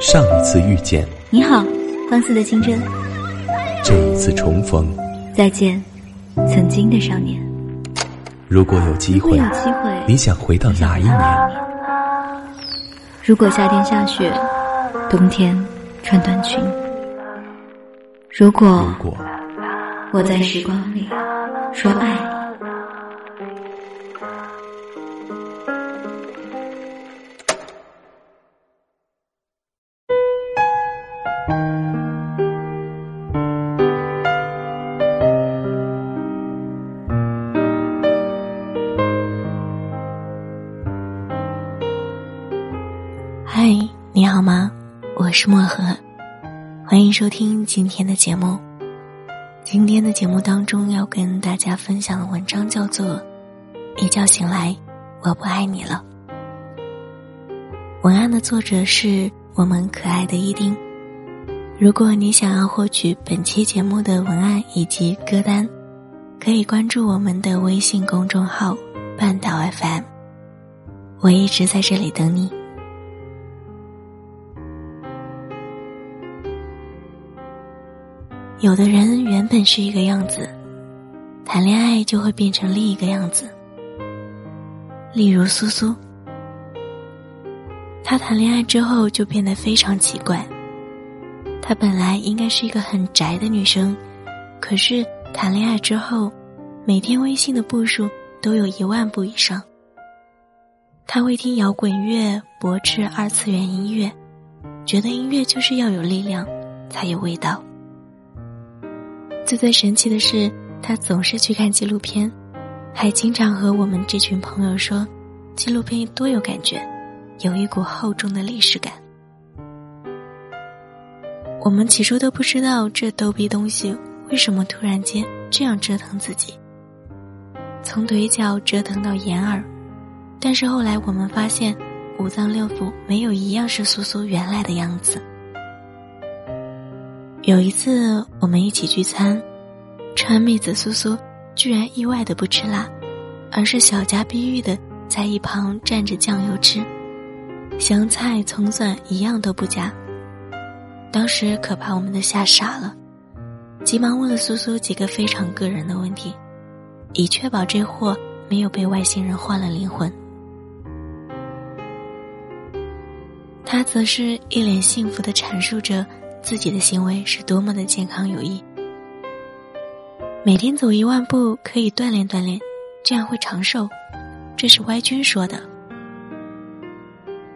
上一次遇见，你好，放肆的清真。这一次重逢，再见，曾经的少年。如果有机会，有机会，你想回到哪一年？如果夏天下雪，冬天穿短裙。如果，如果我在时光里说爱。是漠河，欢迎收听今天的节目。今天的节目当中要跟大家分享的文章叫做《一觉醒来，我不爱你了》。文案的作者是我们可爱的伊丁。如果你想要获取本期节目的文案以及歌单，可以关注我们的微信公众号“半岛 FM”。我一直在这里等你。有的人原本是一个样子，谈恋爱就会变成另一个样子。例如苏苏，她谈恋爱之后就变得非常奇怪。她本来应该是一个很宅的女生，可是谈恋爱之后，每天微信的步数都有一万步以上。她会听摇滚乐、驳斥二次元音乐，觉得音乐就是要有力量，才有味道。最最神奇的是，他总是去看纪录片，还经常和我们这群朋友说，纪录片多有感觉，有一股厚重的历史感。我们起初都不知道这逗逼东西为什么突然间这样折腾自己，从腿脚折腾到眼耳，但是后来我们发现，五脏六腑没有一样是苏苏原来的样子。有一次，我们一起聚餐，川妹子苏苏居然意外的不吃辣，而是小家碧玉的在一旁蘸着酱油吃，香菜、葱蒜一样都不加。当时可把我们都吓傻了，急忙问了苏苏几个非常个人的问题，以确保这货没有被外星人换了灵魂。他则是一脸幸福的阐述着。自己的行为是多么的健康有益。每天走一万步可以锻炼锻炼，这样会长寿，这是歪君说的。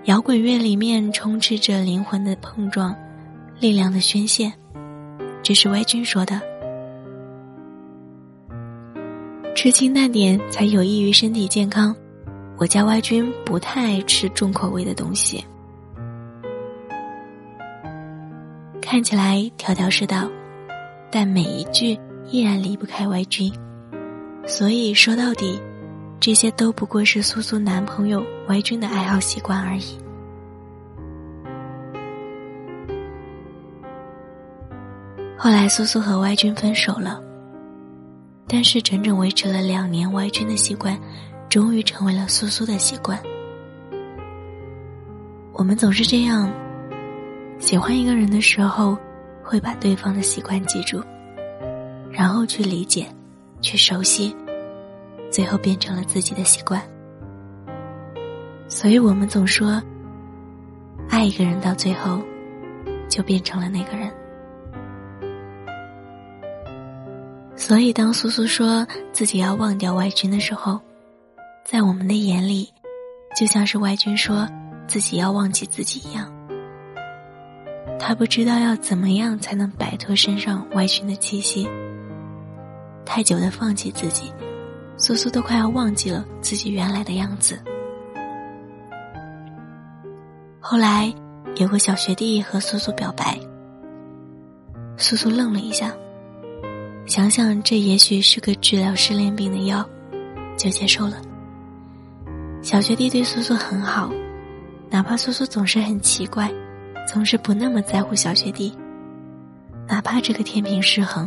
摇滚乐里面充斥着灵魂的碰撞，力量的宣泄，这是歪君说的。吃清淡点才有益于身体健康。我家歪君不太爱吃重口味的东西。看起来条条是道，但每一句依然离不开歪君，所以说到底，这些都不过是苏苏男朋友歪君的爱好习惯而已。后来苏苏和歪君分手了，但是整整维持了两年，歪君的习惯终于成为了苏苏的习惯。我们总是这样。喜欢一个人的时候，会把对方的习惯记住，然后去理解，去熟悉，最后变成了自己的习惯。所以我们总说，爱一个人到最后，就变成了那个人。所以当苏苏说自己要忘掉外君的时候，在我们的眼里，就像是外君说自己要忘记自己一样。他不知道要怎么样才能摆脱身上外君的气息。太久的放弃自己，苏苏都快要忘记了自己原来的样子。后来有个小学弟和苏苏表白，苏苏愣了一下，想想这也许是个治疗失恋病的药，就接受了。小学弟对苏苏很好，哪怕苏苏总是很奇怪。总是不那么在乎小学弟，哪怕这个天平失衡。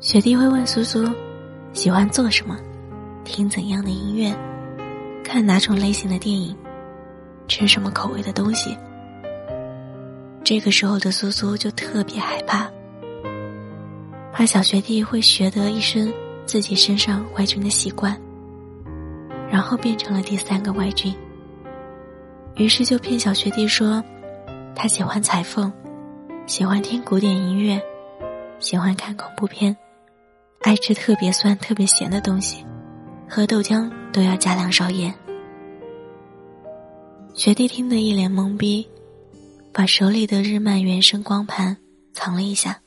学弟会问苏苏，喜欢做什么，听怎样的音乐，看哪种类型的电影，吃什么口味的东西，这个时候的苏苏就特别害怕，怕小学弟会学得一身自己身上外军的习惯，然后变成了第三个外军。于是就骗小学弟说，他喜欢裁缝，喜欢听古典音乐，喜欢看恐怖片，爱吃特别酸、特别咸的东西，喝豆浆都要加两勺盐。学弟听得一脸懵逼，把手里的日漫原声光盘藏了一下，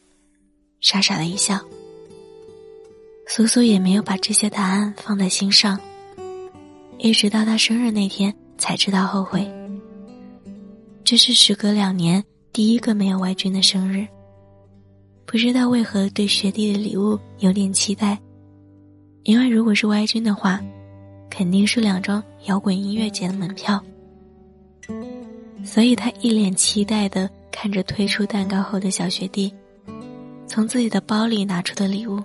傻傻的一笑。苏苏也没有把这些答案放在心上，一直到他生日那天才知道后悔。这是时隔两年第一个没有外军的生日。不知道为何对学弟的礼物有点期待，因为如果是外军的话，肯定是两张摇滚音乐节的门票。所以他一脸期待的看着推出蛋糕后的小学弟，从自己的包里拿出的礼物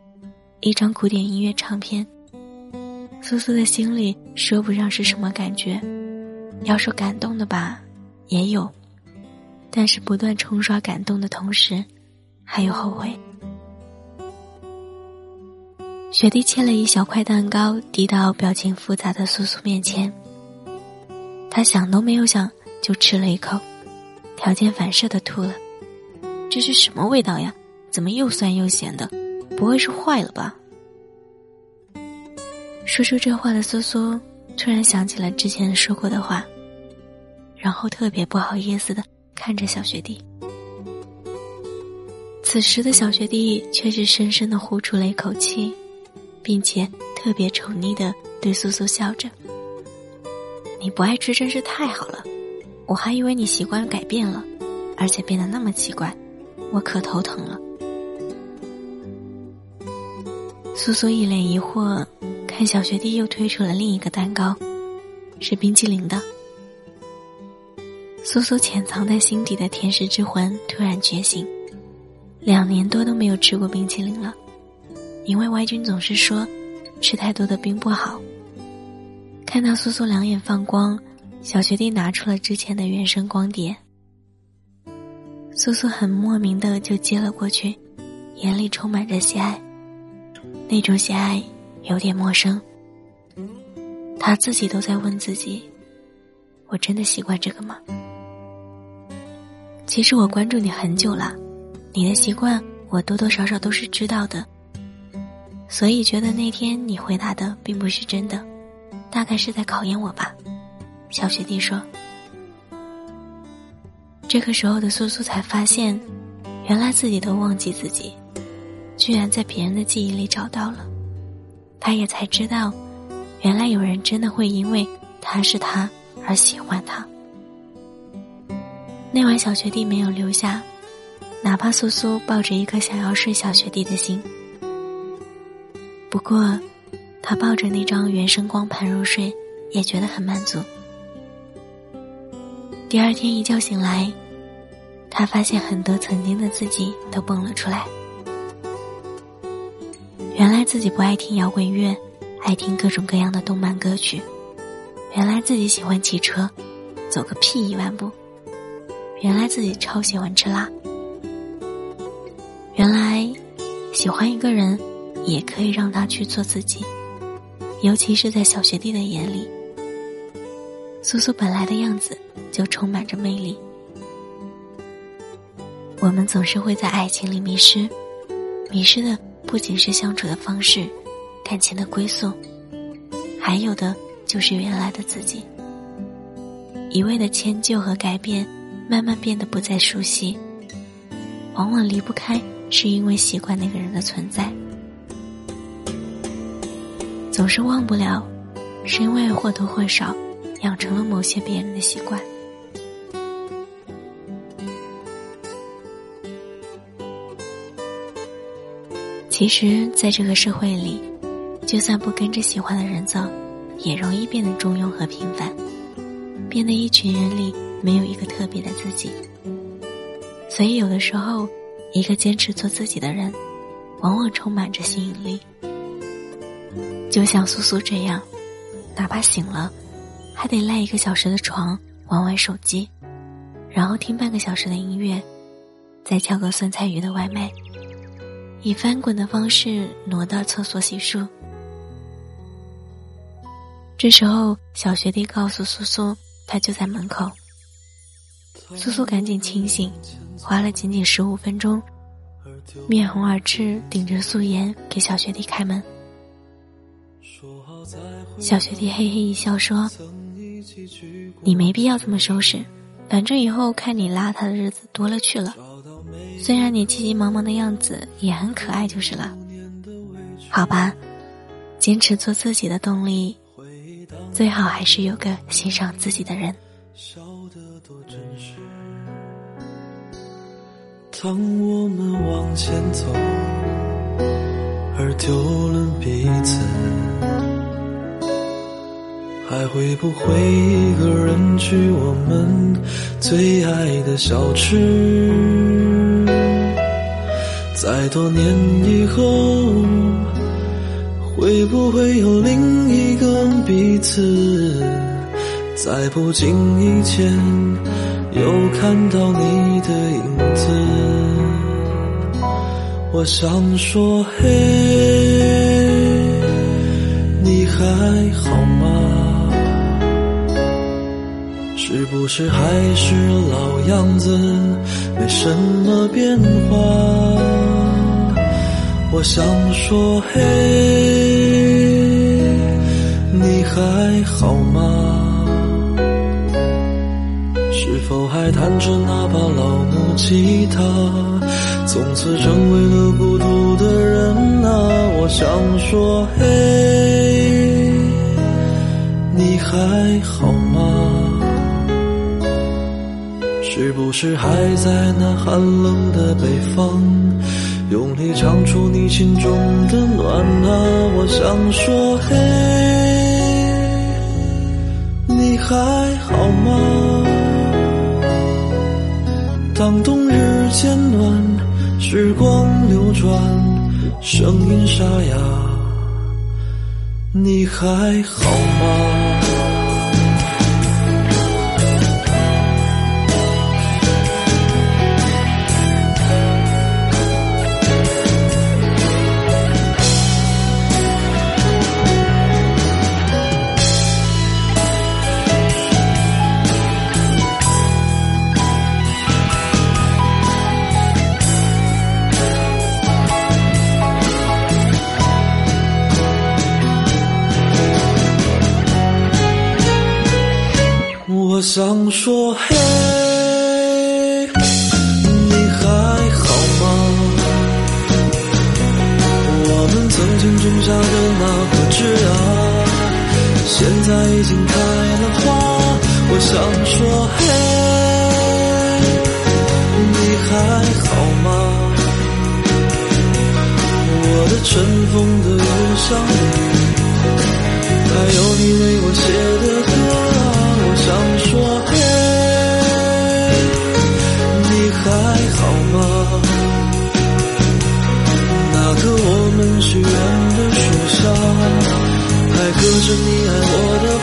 ——一张古典音乐唱片。苏苏的心里说不上是什么感觉，要说感动的吧。也有，但是不断冲刷感动的同时，还有后悔。雪弟切了一小块蛋糕，递到表情复杂的苏苏面前。他想都没有想就吃了一口，条件反射的吐了。这是什么味道呀？怎么又酸又咸的？不会是坏了吧？说出这话的苏苏突然想起了之前说过的话。然后特别不好意思的看着小学弟，此时的小学弟却是深深的呼出了一口气，并且特别宠溺的对苏苏笑着：“你不爱吃真是太好了，我还以为你习惯改变了，而且变得那么奇怪，我可头疼了。”苏苏一脸疑惑，看小学弟又推出了另一个蛋糕，是冰淇淋的。苏苏潜藏在心底的甜食之魂突然觉醒，两年多都没有吃过冰淇淋了，因为歪君总是说吃太多的冰不好。看到苏苏两眼放光，小学弟拿出了之前的原声光碟，苏苏很莫名的就接了过去，眼里充满着喜爱，那种喜爱有点陌生，他自己都在问自己：我真的习惯这个吗？其实我关注你很久了，你的习惯我多多少少都是知道的，所以觉得那天你回答的并不是真的，大概是在考验我吧。小学弟说。这个时候的苏苏才发现，原来自己都忘记自己，居然在别人的记忆里找到了。他也才知道，原来有人真的会因为他是他而喜欢他。那晚，小学弟没有留下，哪怕苏苏抱着一颗想要睡小学弟的心。不过，他抱着那张原声光盘入睡，也觉得很满足。第二天一觉醒来，他发现很多曾经的自己都蹦了出来。原来自己不爱听摇滚乐，爱听各种各样的动漫歌曲。原来自己喜欢骑车，走个屁一万步。原来自己超喜欢吃辣，原来喜欢一个人也可以让他去做自己，尤其是在小学弟的眼里，苏苏本来的样子就充满着魅力。我们总是会在爱情里迷失，迷失的不仅是相处的方式、感情的归宿，还有的就是原来的自己，一味的迁就和改变。慢慢变得不再熟悉，往往离不开，是因为习惯那个人的存在；总是忘不了，是因为或多或少养成了某些别人的习惯。其实，在这个社会里，就算不跟着喜欢的人走，也容易变得中庸和平凡，变得一群人里。没有一个特别的自己，所以有的时候，一个坚持做自己的人，往往充满着吸引力。就像苏苏这样，哪怕醒了，还得赖一个小时的床，玩玩手机，然后听半个小时的音乐，再叫个酸菜鱼的外卖，以翻滚的方式挪到厕所洗漱。这时候，小学弟告诉苏苏，他就在门口。苏苏赶紧清醒，花了仅仅十五分钟，面红耳赤，顶着素颜给小学弟开门。小学弟嘿嘿一笑说：“你没必要这么收拾，反正以后看你邋遢的日子多了去了。虽然你急急忙忙的样子也很可爱，就是了。好吧，坚持做自己的动力，最好还是有个欣赏自己的人。”当我们往前走，而丢了彼此。还会不会一个人去我们最爱的小吃？在多年以后，会不会有另一个彼此？在不经意间又看到你的影子，我想说，嘿，你还好吗？是不是还是老样子，没什么变化？我想说，嘿，你还好吗？还弹着那把老木吉他，从此成为了孤独的人啊？我想说，嘿，你还好吗？是不是还在那寒冷的北方，用力唱出你心中的暖啊？我想说，嘿，你还好吗？当冬日渐暖，时光流转，声音沙哑，你还好吗？我想说，嘿，你还好吗？我们曾经种下的那颗枝啊，现在已经开了花。我想说，嘿，你还好吗？我的尘封的邮箱里，还有你为我写是你爱我的